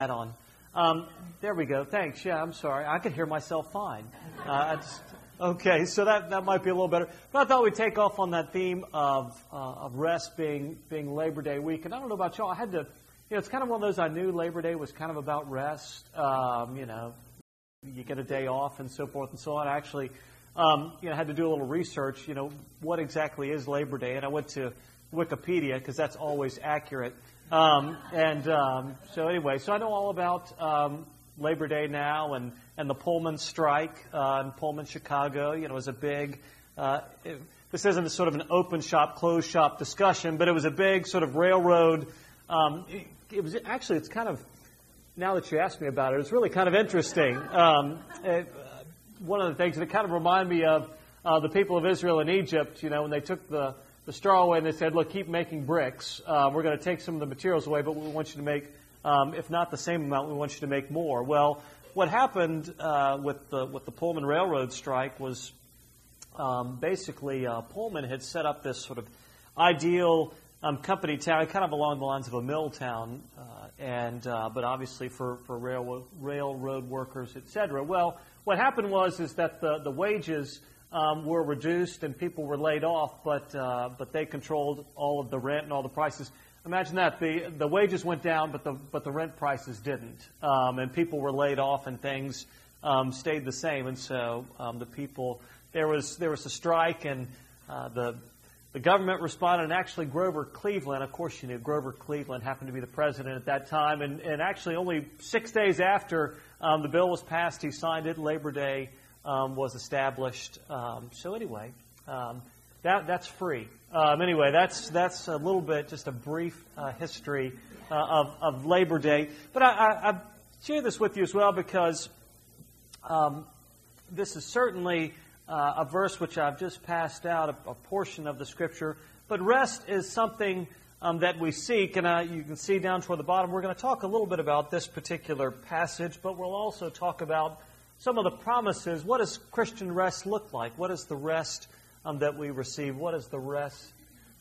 that on. Um, there we go. Thanks. Yeah, I'm sorry. I could hear myself fine. Uh, just, okay, so that, that might be a little better. But I thought we'd take off on that theme of, uh, of rest being, being Labor Day week. And I don't know about y'all. I had to, you know, it's kind of one of those I knew Labor Day was kind of about rest. Um, you know, you get a day off and so forth and so on. I actually, um, you know, had to do a little research. You know, what exactly is Labor Day? And I went to Wikipedia because that's always accurate. Um, and um, so anyway, so I know all about um, Labor Day now and, and the Pullman strike uh, in Pullman, Chicago. You know, it was a big. Uh, it, this isn't a sort of an open shop, closed shop discussion, but it was a big sort of railroad. Um, it, it, was actually, it's kind of now that you asked me about it, it's really kind of interesting. Um, it, uh, one of the things that it kind of reminded me of uh, the people of Israel in Egypt. You know, when they took the the straw away and they said, look, keep making bricks. Uh, we're going to take some of the materials away, but we want you to make, um, if not the same amount, we want you to make more. Well, what happened uh, with, the, with the Pullman Railroad strike was um, basically uh, Pullman had set up this sort of ideal um, company town, kind of along the lines of a mill town, uh, and uh, but obviously for, for railroad, railroad workers, et cetera. Well, what happened was is that the, the wages um, were reduced and people were laid off, but uh, but they controlled all of the rent and all the prices. Imagine that the the wages went down, but the but the rent prices didn't, um, and people were laid off and things um, stayed the same. And so um, the people there was there was a strike and uh, the the government responded, and actually Grover Cleveland, of course you knew Grover Cleveland happened to be the president at that time, and, and actually only six days after um, the bill was passed, he signed it Labor Day um, was established. Um, so anyway, um, that that's free. Um, anyway, that's that's a little bit just a brief uh, history uh, of of Labor Day. But I, I, I, share this with you as well because um, this is certainly uh, a verse which I've just passed out a, a, portion of the Scripture. But rest is something. Um, that we seek. And you can see down toward the bottom, we're going to talk a little bit about this particular passage, but we'll also talk about some of the promises. What does Christian rest look like? What is the rest um, that we receive? What is the rest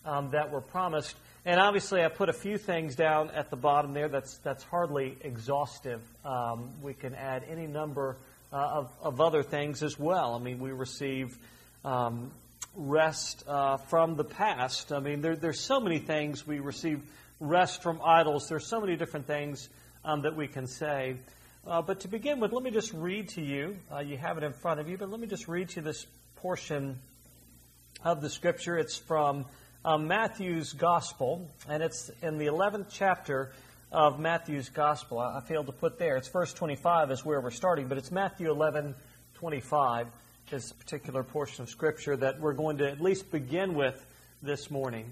um, that we're promised? And obviously, I put a few things down at the bottom there. That's that's hardly exhaustive. Um, we can add any number uh, of of other things as well. I mean, we receive um, rest uh, from the past. I mean, there, there's so many things we receive rest from idols. There's so many different things um, that we can say. Uh, but to begin with, let me just read to you. Uh, you have it in front of you, but let me just read to you this portion of the scripture. It's from uh, Matthew's Gospel, and it's in the 11th chapter of Matthew's Gospel. I, I, failed to put there. It's verse 25 is where we're starting, but it's Matthew 11, 25, this particular portion of scripture that we're going to at least begin with this morning.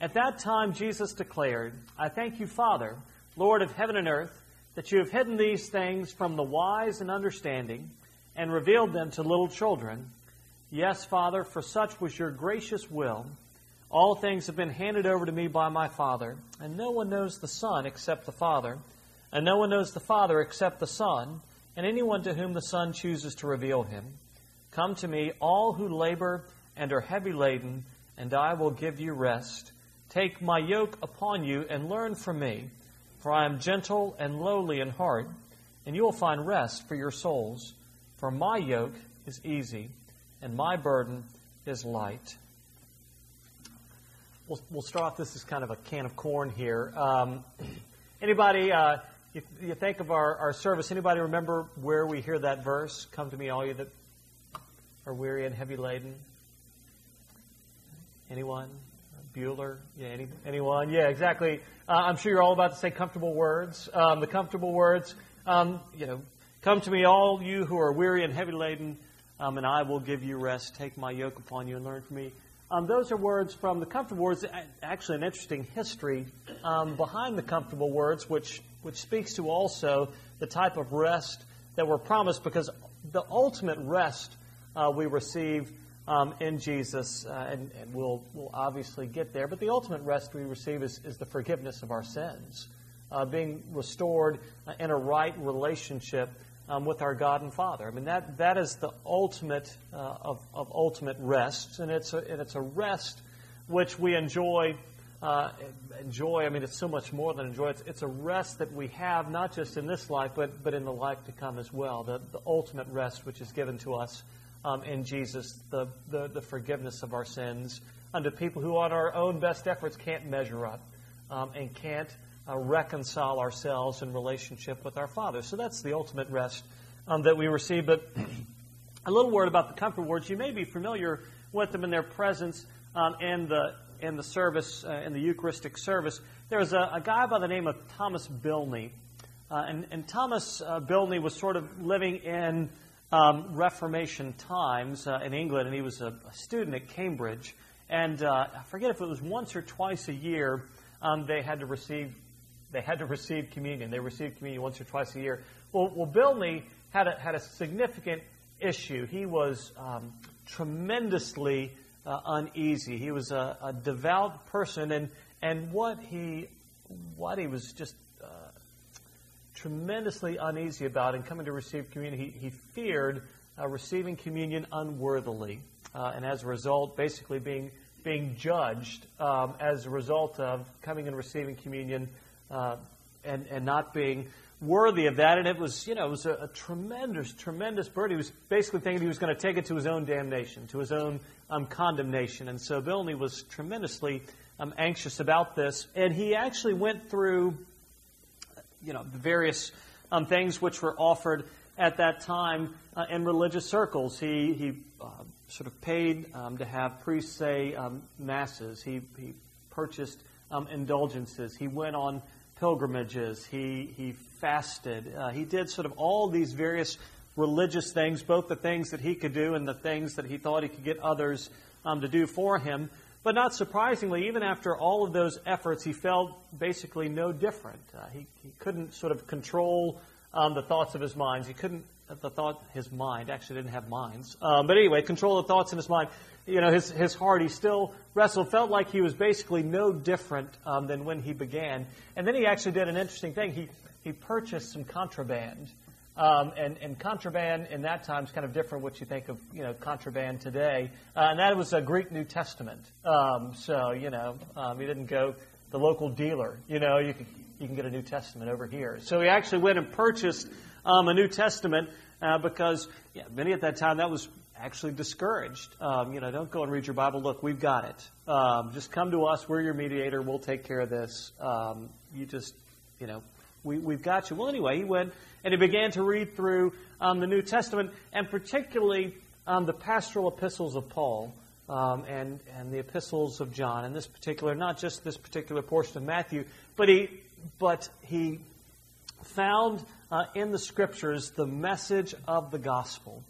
At that time, Jesus declared, I thank you, Father, Lord of heaven and earth that you have hidden these things from the wise and understanding and revealed them to little children. Yes, Father, for such was your gracious will. All things have been handed over to me by my Father, and no one knows the Son except the Father, and no one knows the Father except the Son, and anyone to whom the Son chooses to reveal him. Come to me, all who labor and are heavy laden, and I will give you rest. Take my yoke upon you and learn from me for I am gentle and lowly in heart, and you will find rest for your souls. For my yoke is easy, and my burden is light. We'll, we'll start off. This is kind of a can of corn here. Um, anybody, uh, you, you, think of our, our service, anybody remember where we hear that verse? Come to me, all you that are weary and heavy laden. Anyone? Bueller? Yeah, any, anyone? Yeah, exactly. Uh, I'm sure you're all about to say comfortable words. Um, the comfortable words, um, you know, come to me, all you who are weary and heavy laden, um, and I will give you rest. Take my yoke upon you and learn from me. Um, those are words from the comfortable words. Actually, an interesting history um, behind the comfortable words, which which speaks to also the type of rest that we're promised, because the ultimate rest uh, we receive um, in Jesus, uh, and, and, we'll, we'll obviously get there. But the ultimate rest we receive is, is the forgiveness of our sins, uh, being restored in a right relationship um, with our God and Father. I mean, that, that is the ultimate uh, of, of ultimate rest, and it's a, and it's a rest which we enjoy uh, joy, I mean, it's so much more than a joy. It's, it's, a rest that we have, not just in this life, but, but in the life to come as well. The, the ultimate rest which is given to us um, in Jesus, the, the, the, forgiveness of our sins unto people who, on our own best efforts, can't measure up um, and can't uh, reconcile ourselves in relationship with our Father. So that's the ultimate rest um, that we receive. But a little word about the comfort words. You may be familiar with them in their presence um, in the in the service, uh, in the Eucharistic service, there was a, a, guy by the name of Thomas Bilney. Uh, and, and, Thomas uh, Bilney was sort of living in um, Reformation times uh, in England, and he was a, a student at Cambridge. And uh, I forget if it was once or twice a year um, they had to receive they had to receive communion. They received communion once or twice a year. Well, well Bilney had a, had a significant issue. He was um, tremendously uh, uneasy. He was a, a, devout person, and, and what he what he was just tremendously uneasy about in coming to receive communion, he, he feared uh, receiving communion unworthily, uh, and as a result, basically being being judged um, as a result of coming and receiving communion uh, and and not being worthy of that. And it was, you know, it was a, a tremendous, tremendous burden. He was basically thinking he was going to take it to his own damnation, to his own um, condemnation. And so Bilney was tremendously um, anxious about this. And he actually went through, you know, the various um, things which were offered at that time uh, in religious circles. He, he uh, sort of paid um, to have priests say um, masses. He, he purchased um, indulgences. He went on pilgrimages. He, he fasted. Uh, he did sort of all these various religious things, both the things that he could do and the things that he thought he could get others um, to do for him. But not surprisingly, even after all of those efforts, he felt basically no different. Uh, he, he couldn't sort of control um, the thoughts of his mind. He couldn't, the thought, his mind, actually didn't have minds. Um, but anyway, control the thoughts in his mind. You know, his, his heart, he still wrestled, felt like he was basically no different um, than when he began. And then he actually did an interesting thing. He, he purchased some contraband. Um, and, and, contraband in that time is kind of different what you think of, you know, contraband today. Uh, and that was a Greek New Testament. Um, so, you know, um, he didn't go the local dealer. You know, you can, you can get a New Testament over here. So he actually went and purchased um, a New Testament uh, because yeah, many at that time that was actually discouraged. Um, you know, don't go and read your Bible. Look, we've got it. Um, just come to us. We're your mediator. We'll take care of this. you just, you know, we, we've got you. Well, anyway, he went and he began to read through um, the New Testament, and particularly um, the pastoral epistles of Paul um, and, and the epistles of John. In this particular, not just this particular portion of Matthew, but he, but he found uh, in the scriptures the message of the gospel,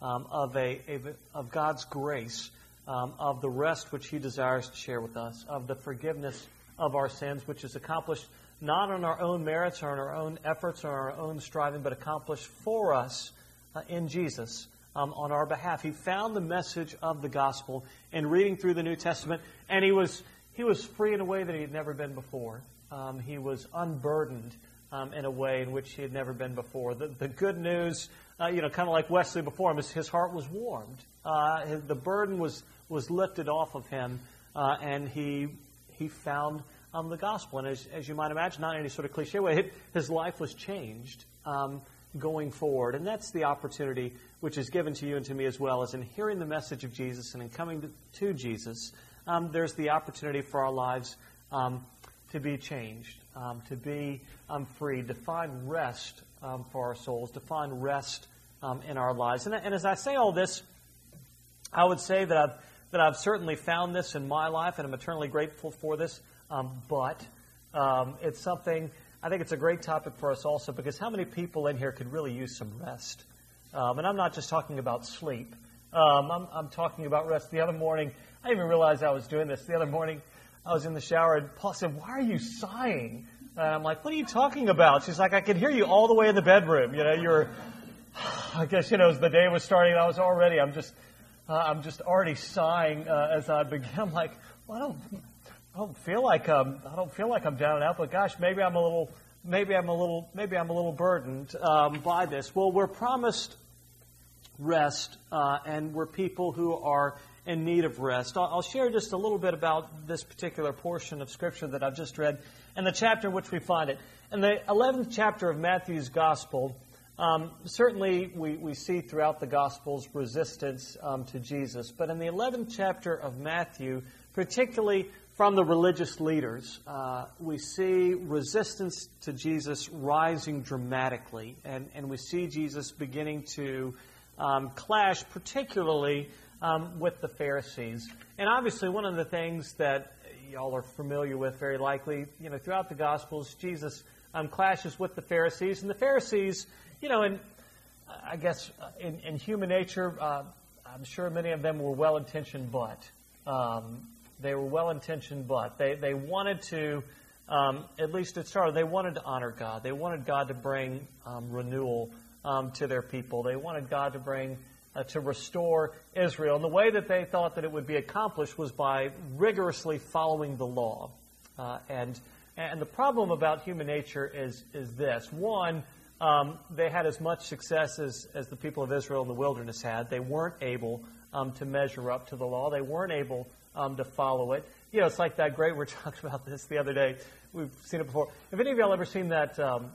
um, of, a, a, of God's grace, um, of the rest which he desires to share with us, of the forgiveness of our sins, which is accomplished not on our own merits or on our own efforts or our own striving, but accomplished for us uh, in Jesus um, on our behalf. He found the message of the gospel in reading through the New Testament, and he was, he was free in a way that he had never been before. Um, he was unburdened um, in a way in which he had never been before. The, the good news, uh, you know, kind of like Wesley before him, his, his heart was warmed. Uh, his, the burden was, was lifted off of him, uh, and he, he found um, the gospel. And as, as you might imagine, not in any sort of cliche way, his life was changed um, going forward. And that's the opportunity which is given to you and to me as well, as in hearing the message of Jesus and in coming to, to Jesus, um, there's the opportunity for our lives um, to be changed, um, to be um, free, to find rest for our souls, to find rest in our lives. And, and as I say all this, I would say that I've that I've certainly found this in my life, and I'm eternally grateful for this. Um, but um, it's something, I think it's a great topic for us also because how many people in here could really use some rest? Um, and I'm not just talking about sleep. Um, I'm, I'm, talking about rest. The other morning, I didn't even realize I was doing this. The other morning, I was in the shower and Paula said, Why are you sighing? And I'm like, What are you talking about? She's like, I could hear you all the way in the bedroom. You know, you're, I guess, you know, as the day was starting, I was already, I'm just, uh, I'm just already sighing uh, as I begin. I'm like, well, I don't, I don't feel like I'm, I don't feel like I'm down and out, but gosh, maybe I'm a little, maybe I'm a little, maybe I'm a little burdened um, by this. Well, we're promised rest, uh, and we're people who are in need of rest. I'll, I'll share just a little bit about this particular portion of Scripture that I've just read and the chapter in which we find it. In the 11th chapter of Matthew's Gospel, um, certainly we, we see throughout the Gospels resistance um, to Jesus. But in the 11th chapter of Matthew, particularly from the religious leaders, uh, we see resistance to Jesus rising dramatically. And, and we see Jesus beginning to um, clash, particularly um, with the Pharisees. And obviously, one of the things that y'all are familiar with very likely, you know, throughout the Gospels, Jesus um, clashes with the Pharisees. And the Pharisees, you know, and I guess uh, in, in human nature, uh, I'm sure many of them were well intentioned, but um, they were well intentioned, but they, they wanted to, um, at least it started, they wanted to honor God. They wanted God to bring um, renewal um, to their people. They wanted God to bring uh, to restore Israel. And the way that they thought that it would be accomplished was by rigorously following the law. Uh, and, and the problem about human nature is, is this. One, um, they had as much success as, as the people of Israel in the wilderness had. They weren't able um, to measure up to the law. They weren't able um, to follow it. You know, it's like that great, we talking about this the other day. We've seen it before. Have any of y'all ever seen that um,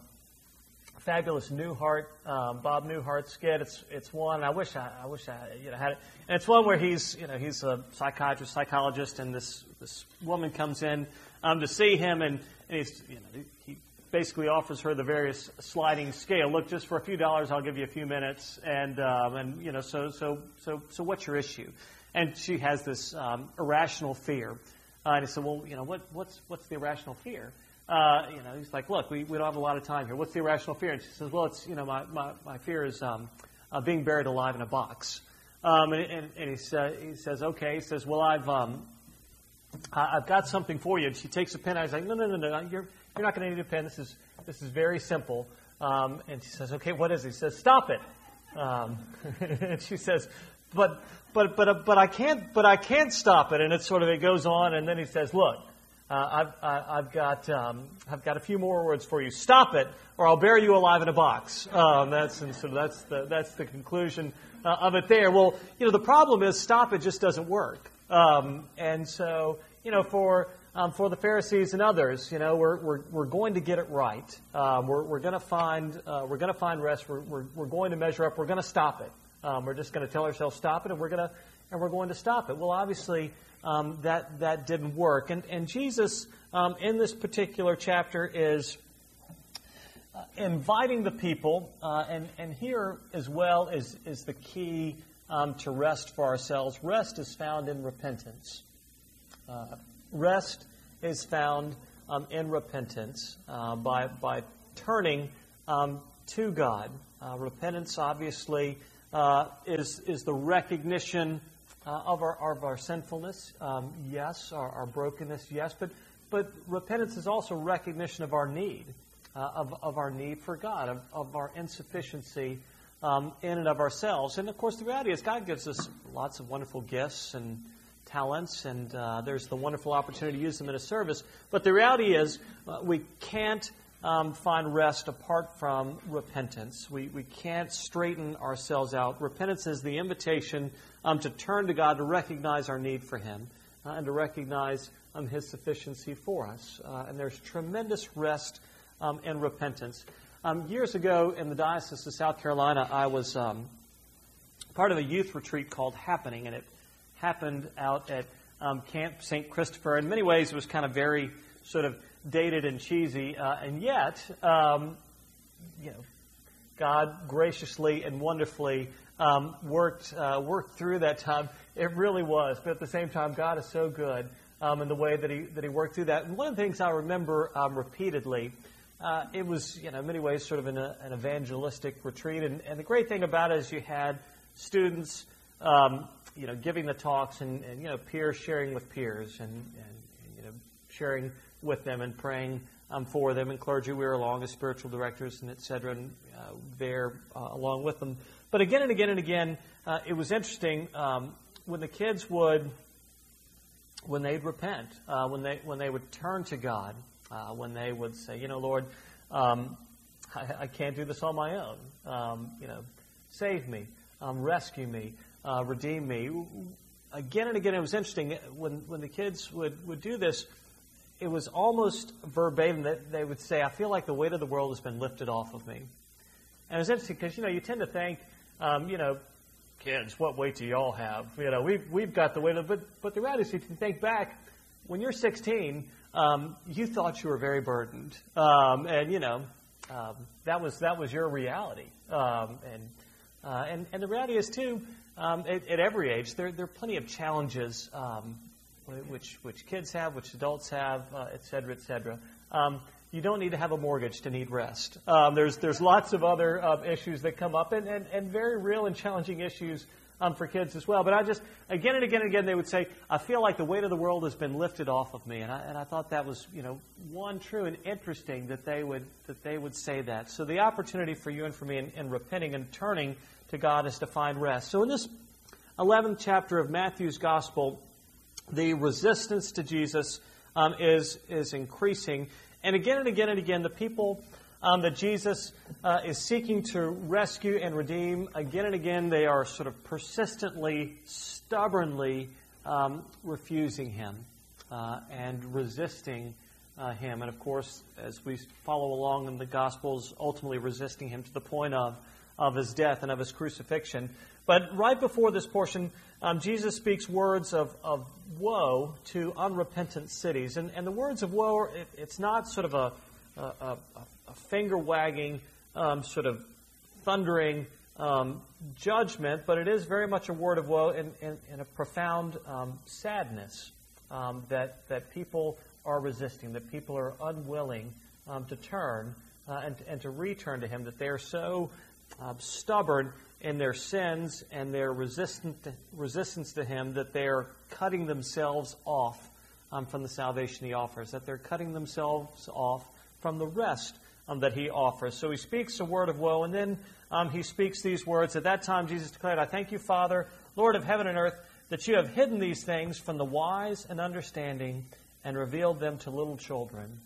fabulous Newhart, um, Bob Newhart skit. It's it's one. I wish I, I wish I you know had it. And it's one where he's you know he's a psychiatrist, psychologist, and this this woman comes in um, to see him, and, and he's you know he basically offers her the various sliding scale. Look, just for a few dollars, I'll give you a few minutes, and um, and you know so so so so what's your issue? And she has this um, irrational fear. Uh, and I said, well, you know what what's what's the irrational fear? uh, you know, he's like, look, we, we don't have a lot of time here. What's the irrational fear? And she says, well, it's, you know, my, my, my fear is um, uh, being buried alive in a box. Um, and, and, and he, sa- he says, okay. He says, well, I've, um, I've got something for you. And she takes a pen. I was like, no, no, no, no, you're, you're not going to need a pen. This is, this is very simple. Um, and she says, okay, what is it? He says, stop it. Um, and she says, but, but, but, but I can't, but I can't stop it. And it sort of, it goes on. And then he says, look, uh, I've, I've, got, um, I've got a few more words for you. Stop it, or I'll bury you alive in a box. Um, that's, and so that's, the, that's the conclusion uh, of it there. Well, you know, the problem is stop it just doesn't work. Um, and so, you know, for, um, for the Pharisees and others, you know, we're, we're, we're going to get it right. Um, we're we're going to find, uh, we're going to find rest. We're, we're, we're going to measure up. We're going to stop it. Um, we're just going to tell ourselves stop it, and we're going to, and we're going to stop it. Well, obviously, um, that, that didn't work. And, and Jesus, um, in this particular chapter, is uh, inviting the people, uh, and, and here as well is, is the key um, to rest for ourselves. Rest is found in repentance. Uh, rest is found um, in repentance uh, by, by turning um, to God. Uh, repentance, obviously, uh, is, is the recognition uh, of, our, of our sinfulness, um, yes, our, our, brokenness, yes, but, but repentance is also recognition of our need, uh, of, of our need for God, of, of our insufficiency um, in and of ourselves. And of course, the reality is God gives us lots of wonderful gifts and talents, and uh, there's the wonderful opportunity to use them in a service. But the reality is, uh, we can't um, find rest apart from repentance. We, we can't straighten ourselves out. Repentance is the invitation um, to turn to God, to recognize our need for Him, uh, and to recognize um, His sufficiency for us. Uh, and there's tremendous rest um, in repentance. Um, years ago in the Diocese of South Carolina, I was um, part of a youth retreat called Happening, and it happened out at um, Camp St. Christopher. In many ways, it was kind of very sort of dated and cheesy, uh, and yet, you know, God graciously and wonderfully um, worked uh, worked through that time. It really was, but at the same time, God is so good um, in the way that he that he worked through that. And one of the things I remember um, repeatedly, uh, it was you know in many ways sort of an, an evangelistic retreat, and, and, the great thing about it is you had students. Um, you know, giving the talks and, and, you know, peers sharing with peers and, and, you know, sharing with them and praying um, for them, and clergy we were along as spiritual directors and et cetera, and uh, there uh, along with them. But again and again and again, uh, it was interesting um, when the kids would, when they'd repent, uh, when they when they would turn to God, uh, when they would say, you know, Lord, um, I, I, can't do this on my own. Um, you know, save me, um, rescue me, uh, redeem me. again and again, it was interesting when when the kids would would do this. It was almost verbatim that they would say, "I feel like the weight of the world has been lifted off of me." And it was interesting because you know you tend to think, um, you know, kids, what weight do y'all have? You know, we've we've got the weight of, but but the reality is, if you think back, when you're 16, um, you thought you were very burdened, um, and you know um, that was that was your reality. Um, and, uh, and and the reality is too, um, at, at, every age, there there are plenty of challenges which which kids have, which adults have, uh, et cetera, et cetera. you don't need to have a mortgage to need rest. there's there's lots of other uh, issues that come up, and, and, and very real and challenging issues um, for kids as well. But I just, again and again and again, they would say, I feel like the weight of the world has been lifted off of me. And I, and I thought that was, you know, one, true and interesting that they would, that they would say that. So the opportunity for you and for me in, in repenting and turning to God is to find rest. So in this 11th chapter of Matthew's Gospel, the resistance to Jesus um, is, is increasing. And again and again and again, the people um, that Jesus uh, is seeking to rescue and redeem. Again and again, they are sort of persistently, stubbornly um, refusing him uh, and resisting uh, him. And of course, as we follow along in the Gospels, ultimately resisting him to the point of, of his death and of his crucifixion. But right before this portion, um, Jesus speaks words of, of woe to unrepentant cities. And, and the words of woe, it, it's not sort of a, a, a, a finger wagging, um, sort of thundering um, judgment, but it is very much a word of woe and, and, and a profound um, sadness um, that, that people are resisting, that people are unwilling um, to turn uh, and, and to return to Him, that they are so uh, stubborn in their sins and their resistant, resistance to Him that they are cutting themselves off um, from the salvation He offers, that they're cutting themselves off from the rest um, that he offers. So he speaks a word of woe, and then um, he speaks these words. At that time, Jesus declared, I thank you, Father, Lord of heaven and earth, that you have hidden these things from the wise and understanding and revealed them to little children.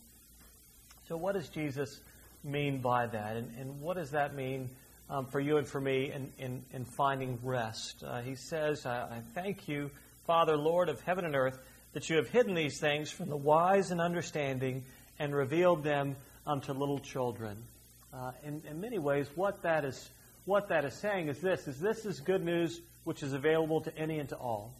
So, what does Jesus mean by that? And, and what does that mean um, for you and for me in, in, in finding rest? Uh, he says, I, I thank you, Father, Lord of heaven and earth, that you have hidden these things from the wise and understanding and revealed them unto little children. Uh, in, in many ways, what that is what that is saying is this: is this is good news which is available to any and to all.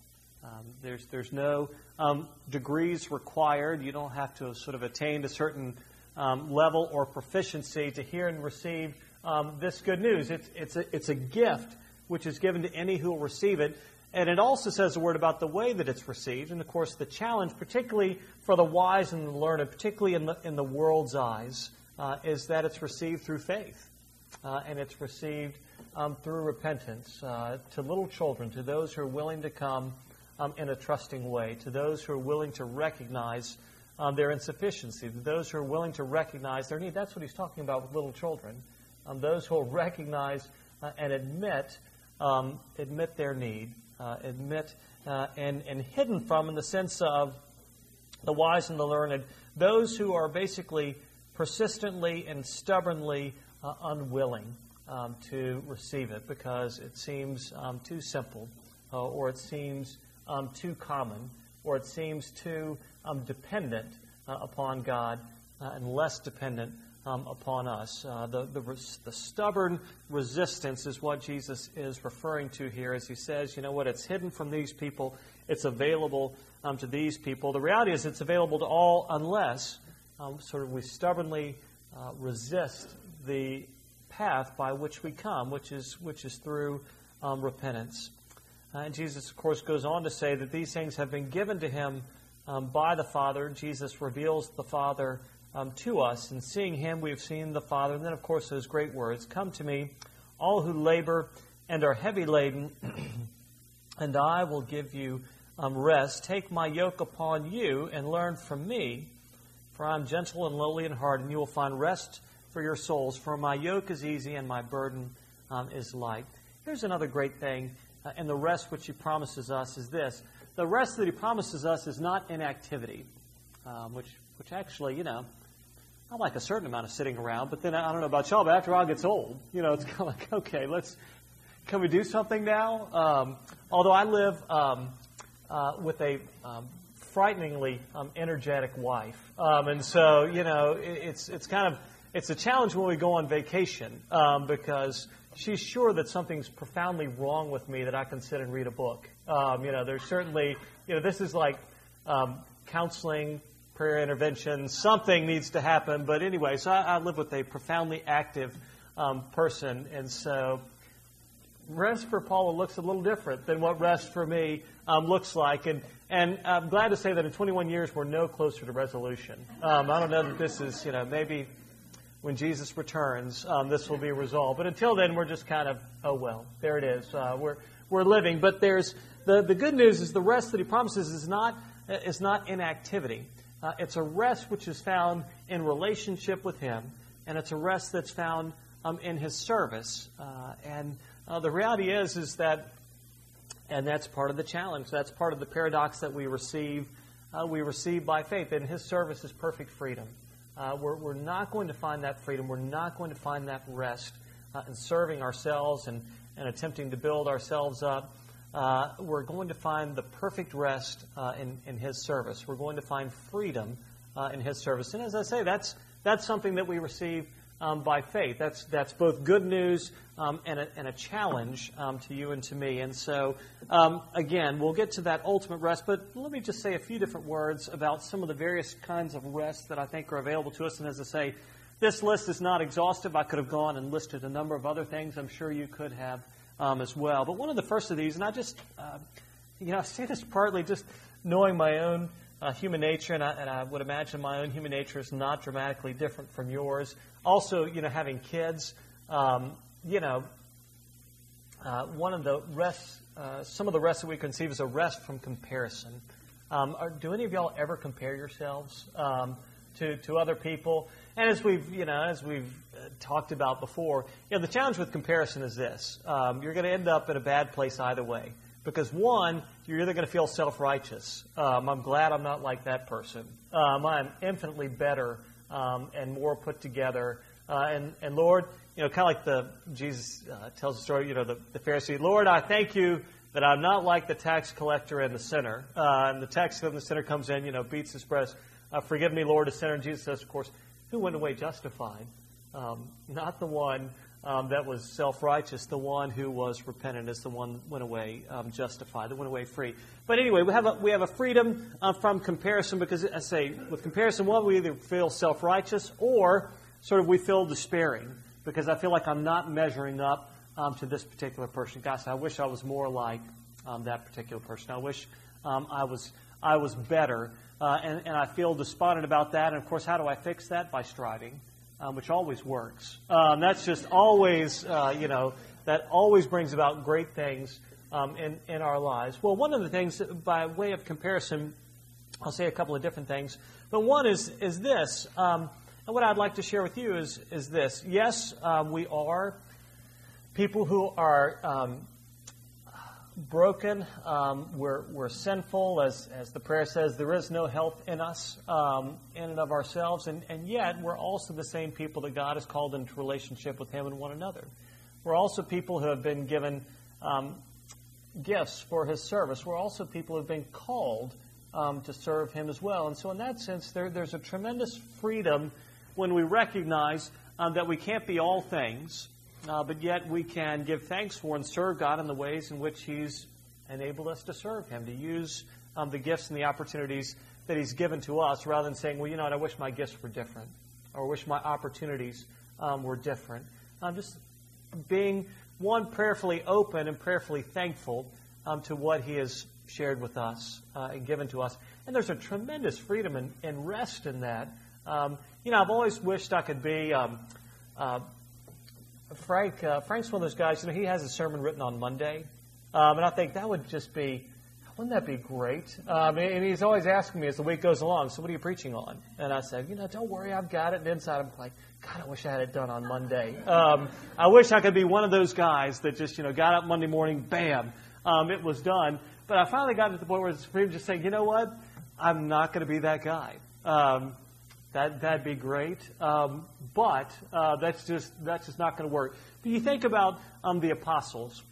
Um, there's there's no um, degrees required. You don't have to sort of attain a certain um, level or proficiency to hear and receive um, this good news. It's it's a it's a gift which is given to any who will receive it. And it also says a word about the way that it's received. And of course, the challenge, particularly for the wise and the learned, particularly in the, in the world's eyes, uh, is that it's received through faith. Uh, and it's received um, through repentance uh, to little children, to those who are willing to come um, in a trusting way, to those who are willing to recognize um, their insufficiency, to those who are willing to recognize their need. That's what he's talking about with little children. Um, those who will recognize uh, and admit, um, admit their need uh, admit uh, and, and hidden from in the sense of the wise and the learned, those who are basically persistently and stubbornly uh, unwilling um, to receive it because it seems um, too simple uh, or it seems um, too common or it seems too um, dependent uh, upon God and less dependent um, upon us. Uh, the, the, the, stubborn resistance is what Jesus is referring to here as he says, you know what, it's hidden from these people, it's available um, to these people. The reality is it's available to all unless um, sort of we stubbornly uh, resist the path by which we come, which is, which is through um, repentance. Uh, and Jesus, of course, goes on to say that these things have been given to him um, by the Father. Jesus reveals the Father um, to us. And seeing him, we've seen the Father. And then, of course, those great words Come to me, all who labor and are heavy laden, and I will give you um, rest. Take my yoke upon you and learn from me, for I am gentle and lowly in heart, and you will find rest for your souls. For my yoke is easy and my burden um, is light. Here's another great thing, uh, and the rest which he promises us is this. The rest that he promises us is not inactivity, um, which, which actually, you know, I like a certain amount of sitting around, but then I don't know about y'all, but after a while it gets old. You know, it's kind of like, okay, let's, can we do something now? Um, although I live um, uh, with a um, frighteningly um, energetic wife, um, and so you know it, it's it's kind of it's a challenge when we go on vacation um, because she's sure that something's profoundly wrong with me that I can sit and read a book. You know, there's certainly you know this is like counseling, prayer intervention, something needs to happen. But anyway, so I, I live with a profoundly active um, person, and so rest for Paula looks a little different than what rest for me um, looks like. And, and I'm glad to say that in 21 years, we're no closer to resolution. Um, I don't know that this is, you know, maybe when Jesus returns, um, this will be resolved. But until then, we're just kind of, oh, well, there it is. Uh, we're, we're living. But there's the, the good news is the rest that he promises is not, is not inactivity. Uh, it's a rest which is found in relationship with him, and it's a rest that's found um, in his service. Uh, and uh, the reality is, is that, and that's part of the challenge. That's part of the paradox that we receive. Uh, we receive by faith. In His service is perfect freedom. Uh, we're, we're not going to find that freedom. We're not going to find that rest uh, in serving ourselves and, and attempting to build ourselves up. Uh, we're going to find the perfect rest uh, in, in His service. We're going to find freedom in His service. And as I say, that's, that's something that we receive um, by faith. That's, that's both good news um, and, a, and, a, challenge um, to you and to me. And so, um, again, we'll get to that ultimate rest, but let me just say a few different words about some of the various kinds of rest that I think are available to us. And as I say, this list is not exhaustive. I could have gone and listed a number of other things. I'm sure you could have um, as well. But one of the first of these, and I just, uh, you know, I say this partly just knowing my own uh, human nature, and I, and I, would imagine my own human nature is not dramatically different from yours. Also, you know, having kids, um, you know, uh, one of the rests, uh, some of the rest that we conceive is a rest from comparison. Um, are, do any of y'all ever compare yourselves um, to to other people? And as we've you know as we've uh, talked about before, you know, the challenge with comparison is this: um, you're going to end up in a bad place either way. Because one, you're either going to feel self-righteous. Um, I'm glad I'm not like that person. Um, I'm infinitely better um, and more put together. Uh, and, and Lord, you know, kind of like the Jesus uh, tells the story. You know, the, the Pharisee, Lord, I thank you that I'm not like the tax collector and the sinner. Uh, and the tax collector and the sinner comes in, you know, beats his breast. Uh, Forgive me, Lord, a sinner. And Jesus says, of course, who went away justified? Um, not the one um, that was self righteous. The one who was repentant is the one that went away um, justified, that went away free. But anyway, we have a, we have a freedom uh, from comparison because, I say, with comparison, one, we either feel self righteous or sort of we feel despairing because I feel like I'm not measuring up um, to this particular person. Gosh, I wish I was more like um, that particular person. I wish um, I was I was better. Uh, and, and I feel despondent about that. And of course, how do I fix that? By striving um, which always works. Um, that's just always, uh, you know, that always brings about great things um, in, in our lives. Well, one of the things, by way of comparison, I'll say a couple of different things. But one is, is this. Um, and what I'd like to share with you is, is this. Yes, um, we are people who are um, broken. Um, we're, we're sinful. As, as the prayer says, there is no health in us, um, in and of ourselves. And, and yet, we're also the same people that God has called into relationship with Him and one another. We're also people who have been given um, gifts for His service. We're also people who have been called um, to serve Him as well. And so, in that sense, there, there's a tremendous freedom when we recognize um, that we can't be all things uh, but yet we can give thanks for and serve God in the ways in which He's enabled us to serve Him, to use um, the gifts and the opportunities that He's given to us, rather than saying, well, you know what, I wish my gifts were different, or I wish my opportunities um, were different. I'm just being, one, prayerfully open and prayerfully thankful um, to what He has shared with us uh, and given to us. And there's a tremendous freedom and, and rest in that. Um, you know, I've always wished I could be. Um, uh, Frank, uh, Frank's one of those guys, you know, he has a sermon written on Monday. Um, and I think that would just be, wouldn't that be great? Um, and he's always asking me as the week goes along, so what are you preaching on? And I said, you know, don't worry, I've got it. And inside I'm like, God, I wish I had it done on Monday. Um, I wish I could be one of those guys that just, you know, got up Monday morning, bam, um, it was done. But I finally got to the point where it's just saying, you know what? I'm not going to be that guy. Um, that, that'd be great. Um, but uh, that's, just, that's just not going to work. But you think about um, the apostles.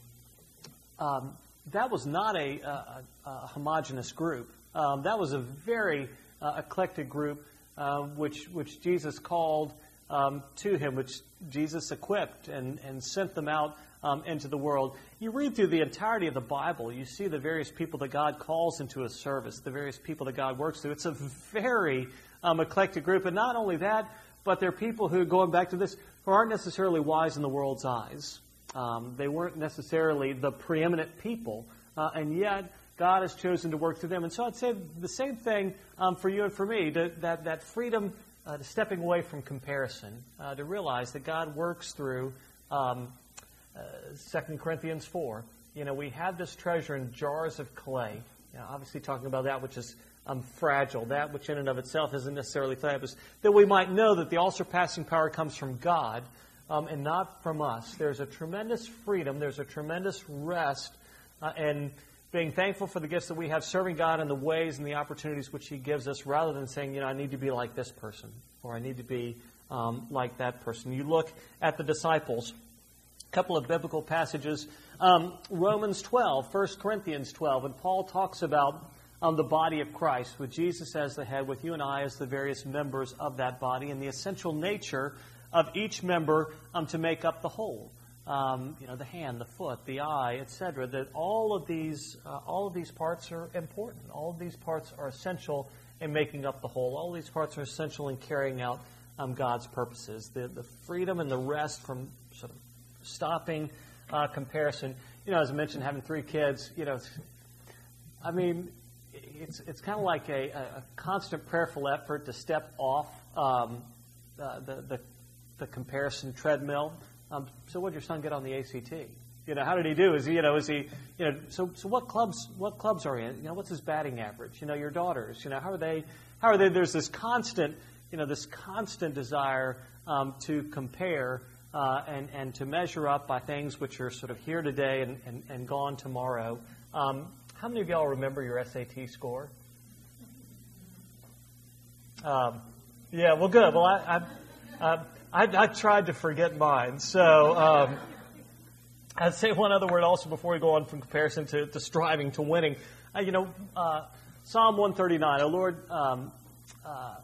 Um, that was not a, a, a homogenous group. Um, that was a very uh, eclectic group, uh, which which Jesus called um, to him, which Jesus equipped and, and sent them out into the world. You read through the entirety of the Bible, you see the various people that God calls into a service, the various people that God works through. It's a very um, eclectic group, and not only that, but they're people who, going back to this, who aren't necessarily wise in the world's eyes. Um, they weren't necessarily the preeminent people, uh, and yet God has chosen to work through them. And so I'd say the same thing um, for you and for me, that, that freedom uh, to stepping away from comparison, uh, to realize that God works through um, uh, 2 Corinthians 4. You know, we have this treasure in jars of clay. You know, obviously, talking about that which is um, fragile, that which in and of itself isn't necessarily fabulous, that we might know that the all surpassing power comes from God um, and not from us. There's a tremendous freedom, there's a tremendous rest, uh, and being thankful for the gifts that we have, serving God in the ways and the opportunities which He gives us, rather than saying, you know, I need to be like this person, or I need to be um, like that person. You look at the disciples, a couple of biblical passages. Um, Romans 12, 1 Corinthians 12, and Paul talks about um, the body of Christ, with Jesus as the head, with you and I as the various members of that body, and the essential nature of each member um, to make up the whole um, you know, the hand, the foot, the eye, etc. That all of these, uh, all of these parts are important. All of these parts are essential in making up the whole. All these parts are essential in carrying out um, God's purposes. The, the freedom and the rest from sort of stopping uh, comparison. You know, as I mentioned, having three kids. You know, I mean, it's it's kind of like a, a, constant prayerful effort to step off um, uh, the, the the comparison treadmill um, so what did your son get on the ACT? You know, how did he do? Is he, you know, is he, you know, so, so what clubs, what clubs are he in? You know, what's his batting average? You know, your daughters, you know, how are they, how are they, there's this constant, you know, this constant desire um, to compare uh, and, and to measure up by things which are sort of here today and, and, and gone tomorrow. Um, how many of y'all remember your SAT score? Um, yeah, well, good. Well, I, I, I, I tried to forget mine. So um, I'd say one other word also before we go on from comparison to, to striving to winning. Uh, you know, uh, Psalm 139, oh Lord, um, uh,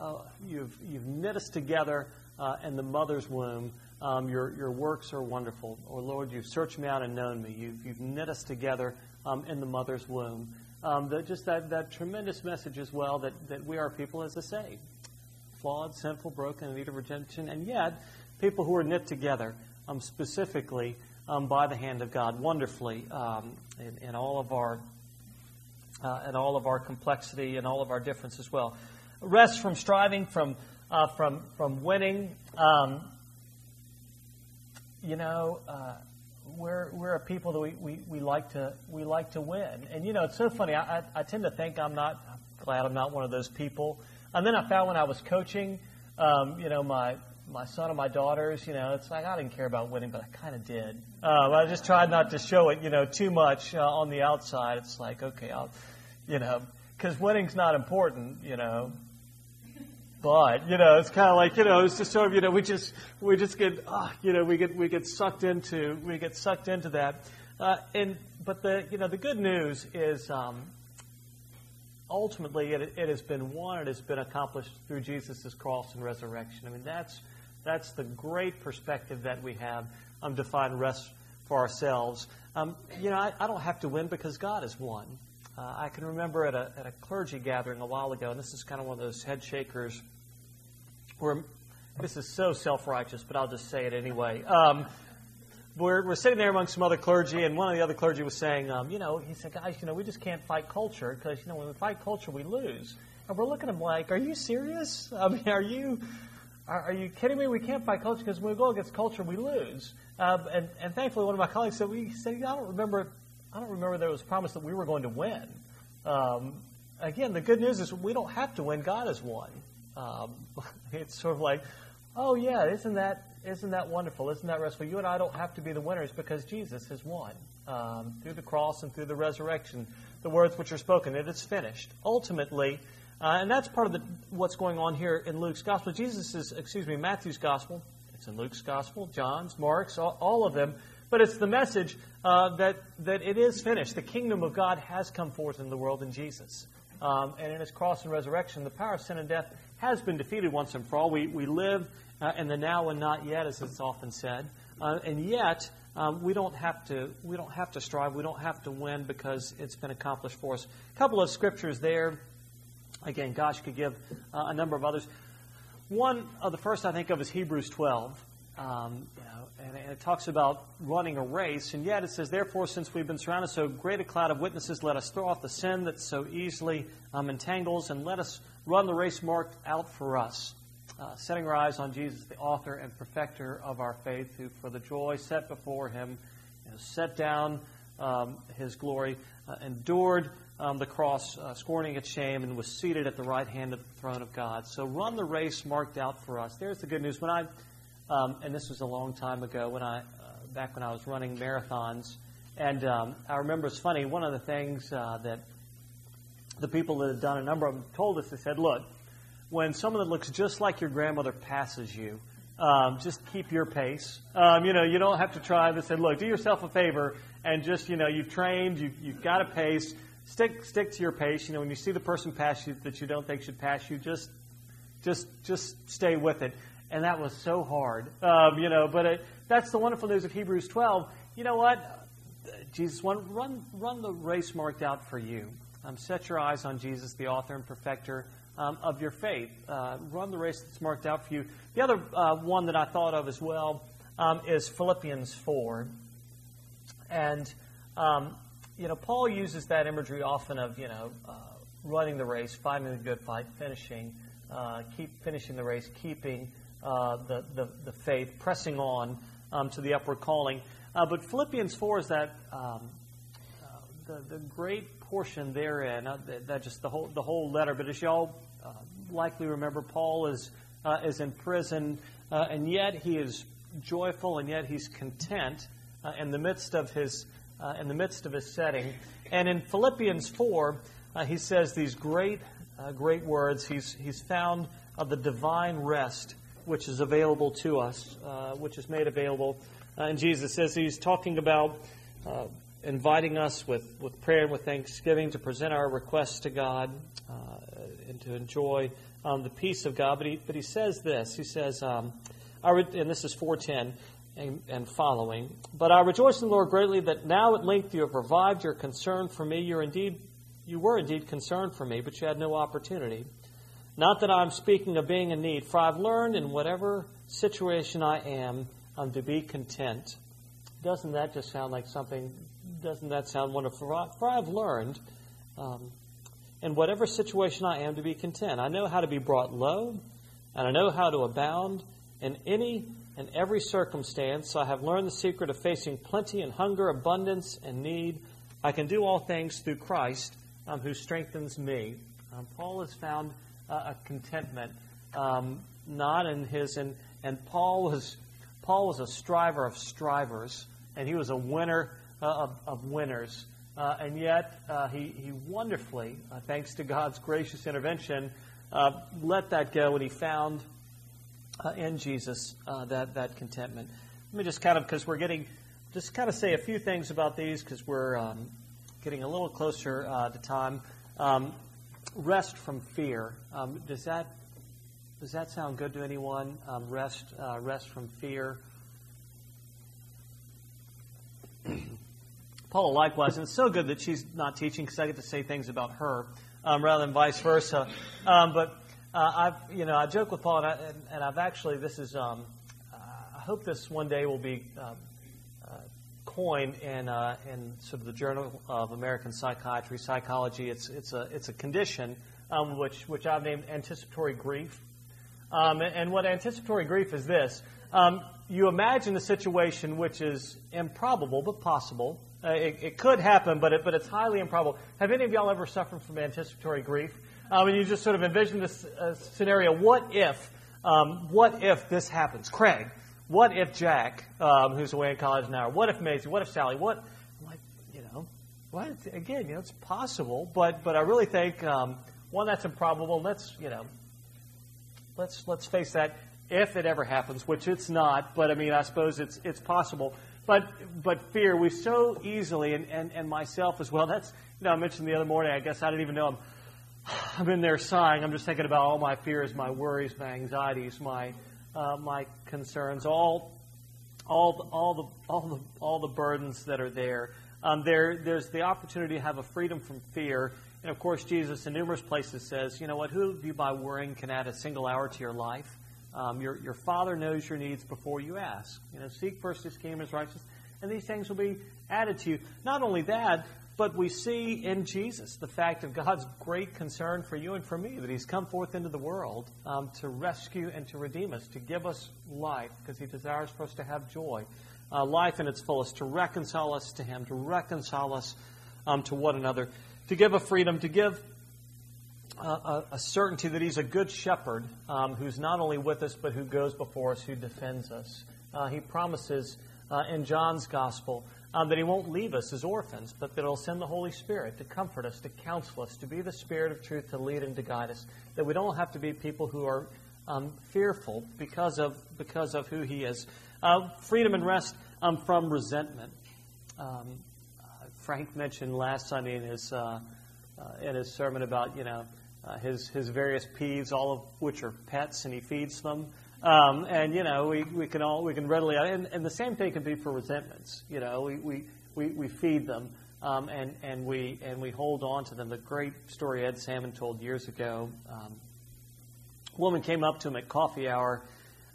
oh, you've, you've knit us together uh, in the mother's womb. Um, your, your works are wonderful. Oh Lord, you've searched me out and known me. You've, you've knit us together um, in the mother's womb. Um, the, just that, that tremendous message as well that, that we are people, as I say, flawed, sinful, broken, in need of redemption, and yet people who are knit together um, specifically um, by the hand of God, wonderfully um, in, in, all of our uh, in all of our complexity and all of our difference as well. Rest from striving, from uh, from from winning. Um, you know, uh, we're we're a people that we, we, we like to we like to win, and you know it's so funny. I, I, I tend to think I'm not I'm glad I'm not one of those people and then I found when I was coaching, um, you know, my my son and my daughters, you know, it's like I didn't care about winning, but I kind of did. Um, I just tried not to show it, you know, too much uh, on the outside. It's like, okay, I'll, you know, because winning's not important, you know. But you know, it's kind of like you know, it's just sort of you know, we just we just get oh, you know, we get we get sucked into we get sucked into that. Uh, and but the you know the good news is um, ultimately it, it has been won, it has been accomplished through Jesus' cross and resurrection. I mean, that's, that's the great perspective that we have um, to find rest for ourselves. Um, you know, I, I, don't have to win because God has won. Uh, I can remember at a, at a clergy gathering a while ago, and this is kind of one of those head shakers where this is so self righteous, but I'll just say it anyway. Um, we're, we're sitting there among some other clergy, and one of the other clergy was saying, um, you know, he said, guys, you know, we just can't fight culture because, you know, when we fight culture, we lose. And we're looking at him like, are you serious? I mean, are you are, are you kidding me? We can't fight culture because when we go against culture, we lose. Uh, and, and thankfully, one of my colleagues said, we said, I don't remember, I don't remember there was a promise that we were going to win. Um, again, the good news is we don't have to win. God has won. Um, it's sort of like, oh yeah, isn't that isn't that wonderful? Isn't that restful? You and I don't have to be the winners because Jesus has won um, through the cross and through the resurrection. The words which are spoken, it is finished. Ultimately, uh, and that's part of the, what's going on here in Luke's gospel. Jesus is, excuse me, Matthew's gospel. It's in Luke's gospel, John's, Mark's, all, all of them. But it's the message uh, that, that it is finished. The kingdom of God has come forth in the world in Jesus. Um, and in his cross and resurrection, the power of sin and death has been defeated once and for all. We, we live uh, in the now and not yet, as it's often said. Uh, and yet, um, we don't have to we don't have to strive. We don't have to win because it's been accomplished for us. A couple of scriptures there. Again, Gosh could give uh, a number of others. One of the first I think of is Hebrews 12. Um, and, it talks about running a race, and yet it says, Therefore, since we've been surrounded so great a cloud of witnesses, let us throw off the sin that so easily um, entangles, and let us run the race marked out for us, uh, setting our eyes on Jesus, the author and perfecter of our faith, who for the joy set before him you know, set down um, his glory, uh, endured um, the cross, uh, scorning its shame, and was seated at the right hand of the throne of God. So run the race marked out for us. There's the good news. When I, um, and this was a long time ago, when I, uh, back when I was running marathons, and um, I remember it's funny. One of the things uh, that the people that had done a number of them told us, they said, "Look, when someone that looks just like your grandmother passes you." Um, just keep your pace. Um, you know, you don't have to try. They said, look, do yourself a favor and just, you know, you've trained, you've, you've got a pace stick stick to your pace. You know, when you see the person pass you that you don't think should pass you, just just just stay with it. And that was so hard, um, you know. But it, that's the wonderful news of Hebrews 12. You know what? Jesus, run run run the race marked out for you. Um, set your eyes on Jesus, the author and perfecter um, of your faith. Uh, run the race that's marked out for you. The other uh, one that I thought of as well um, is Philippians 4. And um, you know, Paul uses that imagery often of, you know, uh, running the race, fighting the good fight, finishing, uh, keep finishing the race, keeping the, the, the, faith, pressing on um, to the upward calling. Uh, but Philippians 4 is that um, uh, the, the great portion therein, uh, that, that, just the whole, the whole letter. But as y'all likely remember, Paul is, is in prison, and yet he is joyful, and yet he's content in the midst of his uh, in the midst of his setting. And in Philippians 4, uh, he says these great, uh, great words. He's, he's found of the divine rest which is available to us, uh, which is made available. Uh, and Jesus says he's talking about uh, inviting us with, with prayer and with thanksgiving to present our requests to God and to enjoy um, the peace of God. But he, but he says this. He says, um, and this is 410 and, and following. But I rejoice in the Lord greatly that now at length you have revived your concern for me. You're indeed, you were indeed concerned for me, but you had no opportunity. Not that I'm speaking of being in need, for I've learned in whatever situation I am um, to be content. Doesn't that just sound like something? Doesn't that sound wonderful? For I've learned um, in whatever situation I am to be content. I know how to be brought low, and I know how to abound in any and every circumstance. I have learned the secret of facing plenty and hunger, abundance and need. I can do all things through Christ um, who strengthens me. Um, Paul has found a contentment, um, not in his and and Paul was Paul was a striver of strivers, and he was a winner uh, of, of winners. Uh, and yet, uh, he, he wonderfully, uh, thanks to God's gracious intervention, uh, let that go, and he found uh, in Jesus, that, that contentment. Let me just kind of, because we're getting, just kind of say a few things about these because we're um, getting a little closer to time. Um, rest from fear. Um, does that does that sound good to anyone? Um, rest uh, rest from fear. Paula, likewise, and it's so good that she's not teaching because I get to say things about her um, rather than vice versa. Um, but uh, I've, you know, I joke with Paula, and, I, I've actually, this is, um, I hope this one day will be uh coined in, uh, in sort of the Journal of American Psychiatry, Psychology. It's, it's, a, it's a condition um, which, which I've named anticipatory grief. Um, and, what anticipatory grief is this um, you imagine a situation which is improbable but possible. Uh, it, it, could happen, but, it, but it's highly improbable. Have any of y'all ever suffered from anticipatory grief? um, and you just sort of envision this uh, scenario. What if, um, what if this happens? Craig, what if Jack, um, who's away in college now, what if Maisie, what if Sally, what, like, you know, what, again, you know, it's possible, but, but I really think, um, one, that's improbable. Let's, you know, let's, let's face that if it ever happens, which it's not, but I mean, I suppose it's, it's possible. but but fear, we so easily, and, and, and myself as well. That's you know I mentioned the other morning. I guess I didn't even know I'm I'm in there sighing. I'm just thinking about all my fears, my worries, my anxieties, my uh, my concerns, all all all the all the all the burdens that are there. Um, there there's the opportunity to have a freedom from fear. And of course, Jesus in numerous places says, you know what, who of you by worrying can add a single hour to your life? Um, your, your Father knows your needs before you ask. You know, seek first His kingdom, and His righteousness, and these things will be added to you. Not only that, but we see in Jesus the fact of God's great concern for you and for me, that He's come forth into the world um, to rescue and to redeem us, to give us life, because He desires for us to have joy, uh, life in its fullest, to reconcile us to Him, to reconcile us um, to one another, to give a freedom, to give a, a, certainty that He's a good shepherd um, who's not only with us, but who goes before us, who defends us. Uh, he promises uh, in John's Gospel um, that He won't leave us as orphans, but that He'll send the Holy Spirit to comfort us, to counsel us, to be the Spirit of truth, to lead and to guide us. That we don't have to be people who are um, fearful because of because of who He is. Uh, freedom and rest um, from resentment. Um, uh, Frank mentioned last Sunday in his uh, uh, in his sermon about you know his his various peeves, all of which are pets, and he feeds them. Um, and you know, we, we can all we can readily and, and the same thing can be for resentments. You know, we we, we, we feed them um, and and we and we hold on to them. The great story Ed Salmon told years ago. Um, a woman came up to him at coffee hour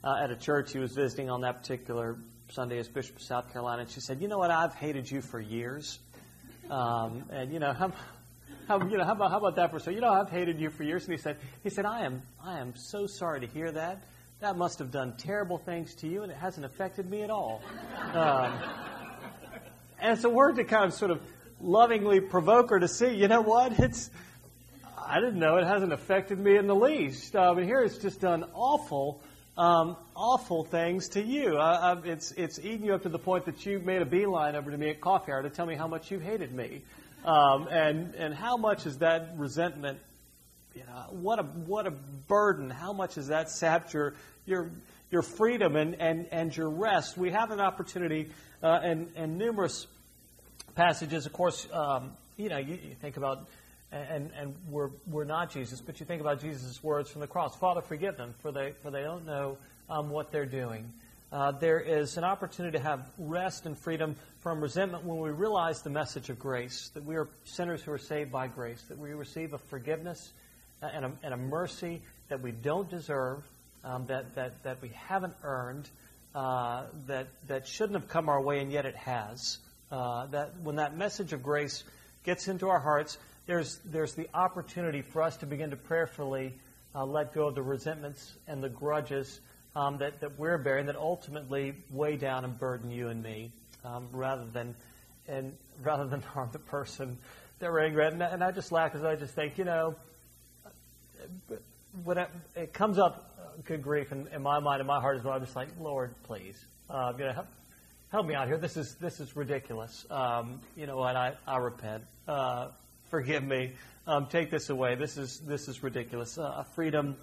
uh, at a church he was visiting on that particular Sunday as Bishop of South Carolina, and she said, "You know what? I've hated you for years." Um, and you know, how, how, you know, how about how about that for so? You know, I've hated you for years. And he said, he said, I am I am so sorry to hear that that must have done terrible things to you, and it hasn't affected me at all. Um, and it's a word to kind of sort of lovingly provoke her to see, you know what? It's I didn't know it hasn't affected me in the least. Uh, but here it's just done awful, um, awful things to you. Uh, it's it's eaten you up to the point that you made a beeline over to me at coffee hour to tell me how much you hated me, um, and and how much is that resentment you know, what a what a burden. How much has that sapped your your your freedom and, and, and your rest? We have an opportunity uh, and, and numerous passages. Of course, um, you know, you, you, think about and and we're we're not Jesus, but you think about Jesus' words from the cross. Father, forgive them, for they for they don't know um, what they're doing. Uh, there is an opportunity to have rest and freedom from resentment when we realize the message of grace, that we are sinners who are saved by grace, that we receive a forgiveness and a, and a mercy that we don't deserve, um, that, that, that we haven't earned, uh, that, that shouldn't have come our way, and yet it has. Uh, that when that message of grace gets into our hearts, there's, there's the opportunity for us to begin to prayerfully uh, let go of the resentments and the grudges um, that, that we're bearing that ultimately weigh down and burden you and me um, rather than and rather than harm the person that we're angry at. And, and I just laugh because I just think, you know, when it, it comes up, uh, good grief, in, in, my mind, in my heart as well, I'm just like, Lord, please, uh, you know, help, help, me out here. This is this is ridiculous. Um, you know what? I, I repent. Uh, forgive me. Um, take this away. This is this is ridiculous. Uh, freedom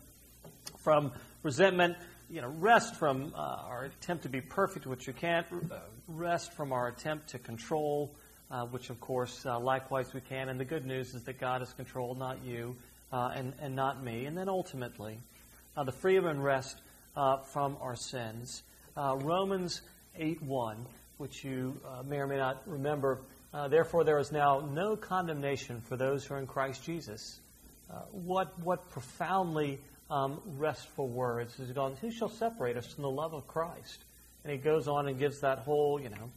from resentment. You know, rest from uh, our attempt to be perfect, which you can't. Uh, rest from our attempt to control, which of course, likewise we can. And the good news is that God is controlled, not you uh, and, and not me. And then ultimately, uh, the freedom and rest uh, from our sins. Uh, Romans 8 1, which you uh, may or may not remember. Uh, Therefore, there is now no condemnation for those who are in Christ Jesus. what, what profoundly um, restful words. He's gone, Who shall separate us from the love of Christ? And he goes on and gives that whole, you know,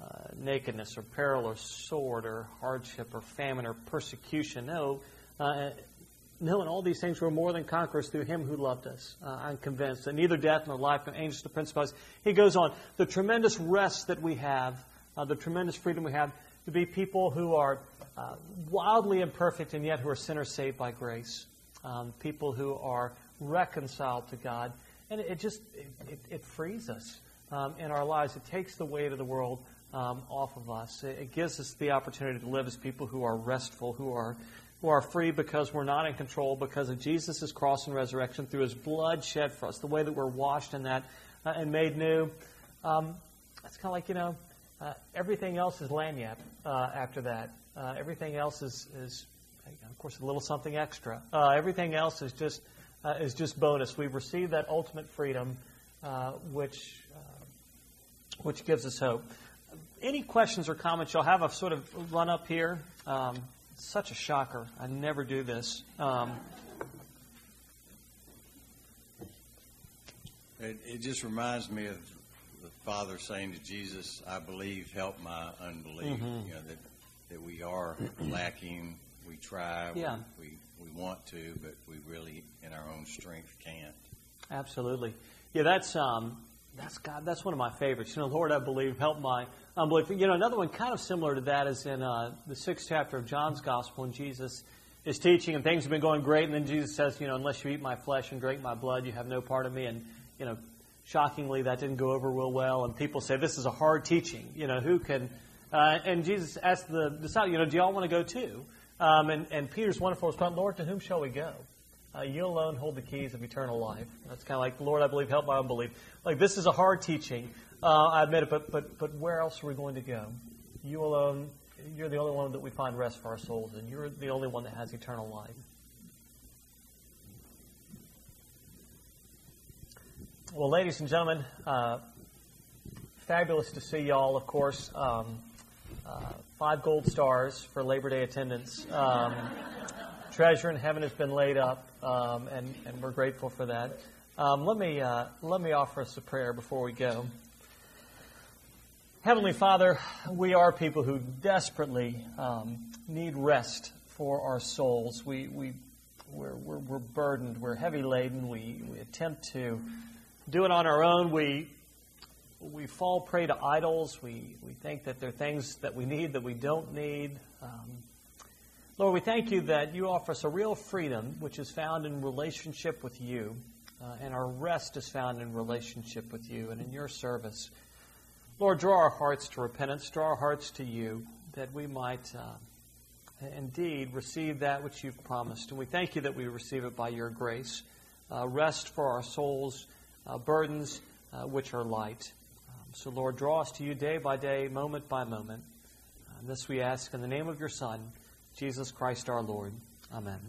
uh, nakedness or peril or sword or hardship or famine or persecution. No, uh, knowing all these things, we're more than conquerors through him who loved us. Uh, I'm convinced that neither death nor life nor angels nor principalities. He goes on. The tremendous rest that we have, uh, the tremendous freedom we have to be people who are uh, wildly imperfect and yet who are sinners saved by grace. Um, people who are reconciled to God. And it just, it, it, it frees us um, in our lives. It takes the weight of the world um, off of us. It, it gives us the opportunity to live as people who are restful, who are who are free because we're not in control because of Jesus' cross and resurrection through his blood shed for us, the way that we're washed in that uh, and made new. Um, it's kind of like, you know, uh, everything else is lagniappe uh, after that. Uh, everything else is, is, of course, a little something extra. Uh, everything else is just uh, is just bonus. We've received that ultimate freedom, which which gives us hope. Any questions or comments you'll have? I've sort of run up here. Um, such a shocker. I never do this. Um, it, it just reminds me of the Father saying to Jesus, "I believe, help my unbelief." Mm-hmm. You know that that we are lacking. We try. Yeah. We, we we want to, but we really, in our own strength, can't. Absolutely. Yeah, that's um, that's God. That's one of my favorites. You know, Lord, I believe, help my unbelief. You know, another one kind of similar to that is in uh, the sixth chapter of John's Gospel, when Jesus is teaching and things have been going great, and then Jesus says, you know, unless you eat my flesh and drink my blood, you have no part of me. And you know, shockingly, that didn't go over real well, and people say this is a hard teaching. You know, who can? Uh, and Jesus asked the disciples, you know, do y'all want to go too? Um, and, and Peter's wonderful response, Lord, to whom shall we go? Uh, you alone hold the keys of eternal life. That's kind of like, Lord, I believe, help my unbelief. Like, this is a hard teaching. Uh, I admit it, but, but, but where else are we going to go? You alone, you're the only one that we find rest for our souls, and you're the only one that has eternal life. Well, ladies and gentlemen, uh, fabulous to see y'all, of course. Um, uh, five gold stars for Labor Day attendance. Um, treasure in heaven has been laid up, um, and, and we're grateful for that. Um, let me uh, let me offer us a prayer before we go. Heavenly Father, we are people who desperately um, need rest for our souls. We we we're, we're, we're burdened. We're heavy laden. We we attempt to do it on our own. We we fall prey to idols. We, we think that there are things that we need that we don't need. Um, Lord, we thank you that you offer us a real freedom, which is found in relationship with you, uh, and our rest is found in relationship with you and in your service. Lord, draw our hearts to repentance, draw our hearts to you, that we might uh, indeed receive that which you've promised. And we thank you that we receive it by your grace. Uh, rest for our souls, uh, burdens uh, which are light. So, Lord, draw us to you day by day, moment by moment. And this we ask in the name of your Son, Jesus Christ our Lord. Amen.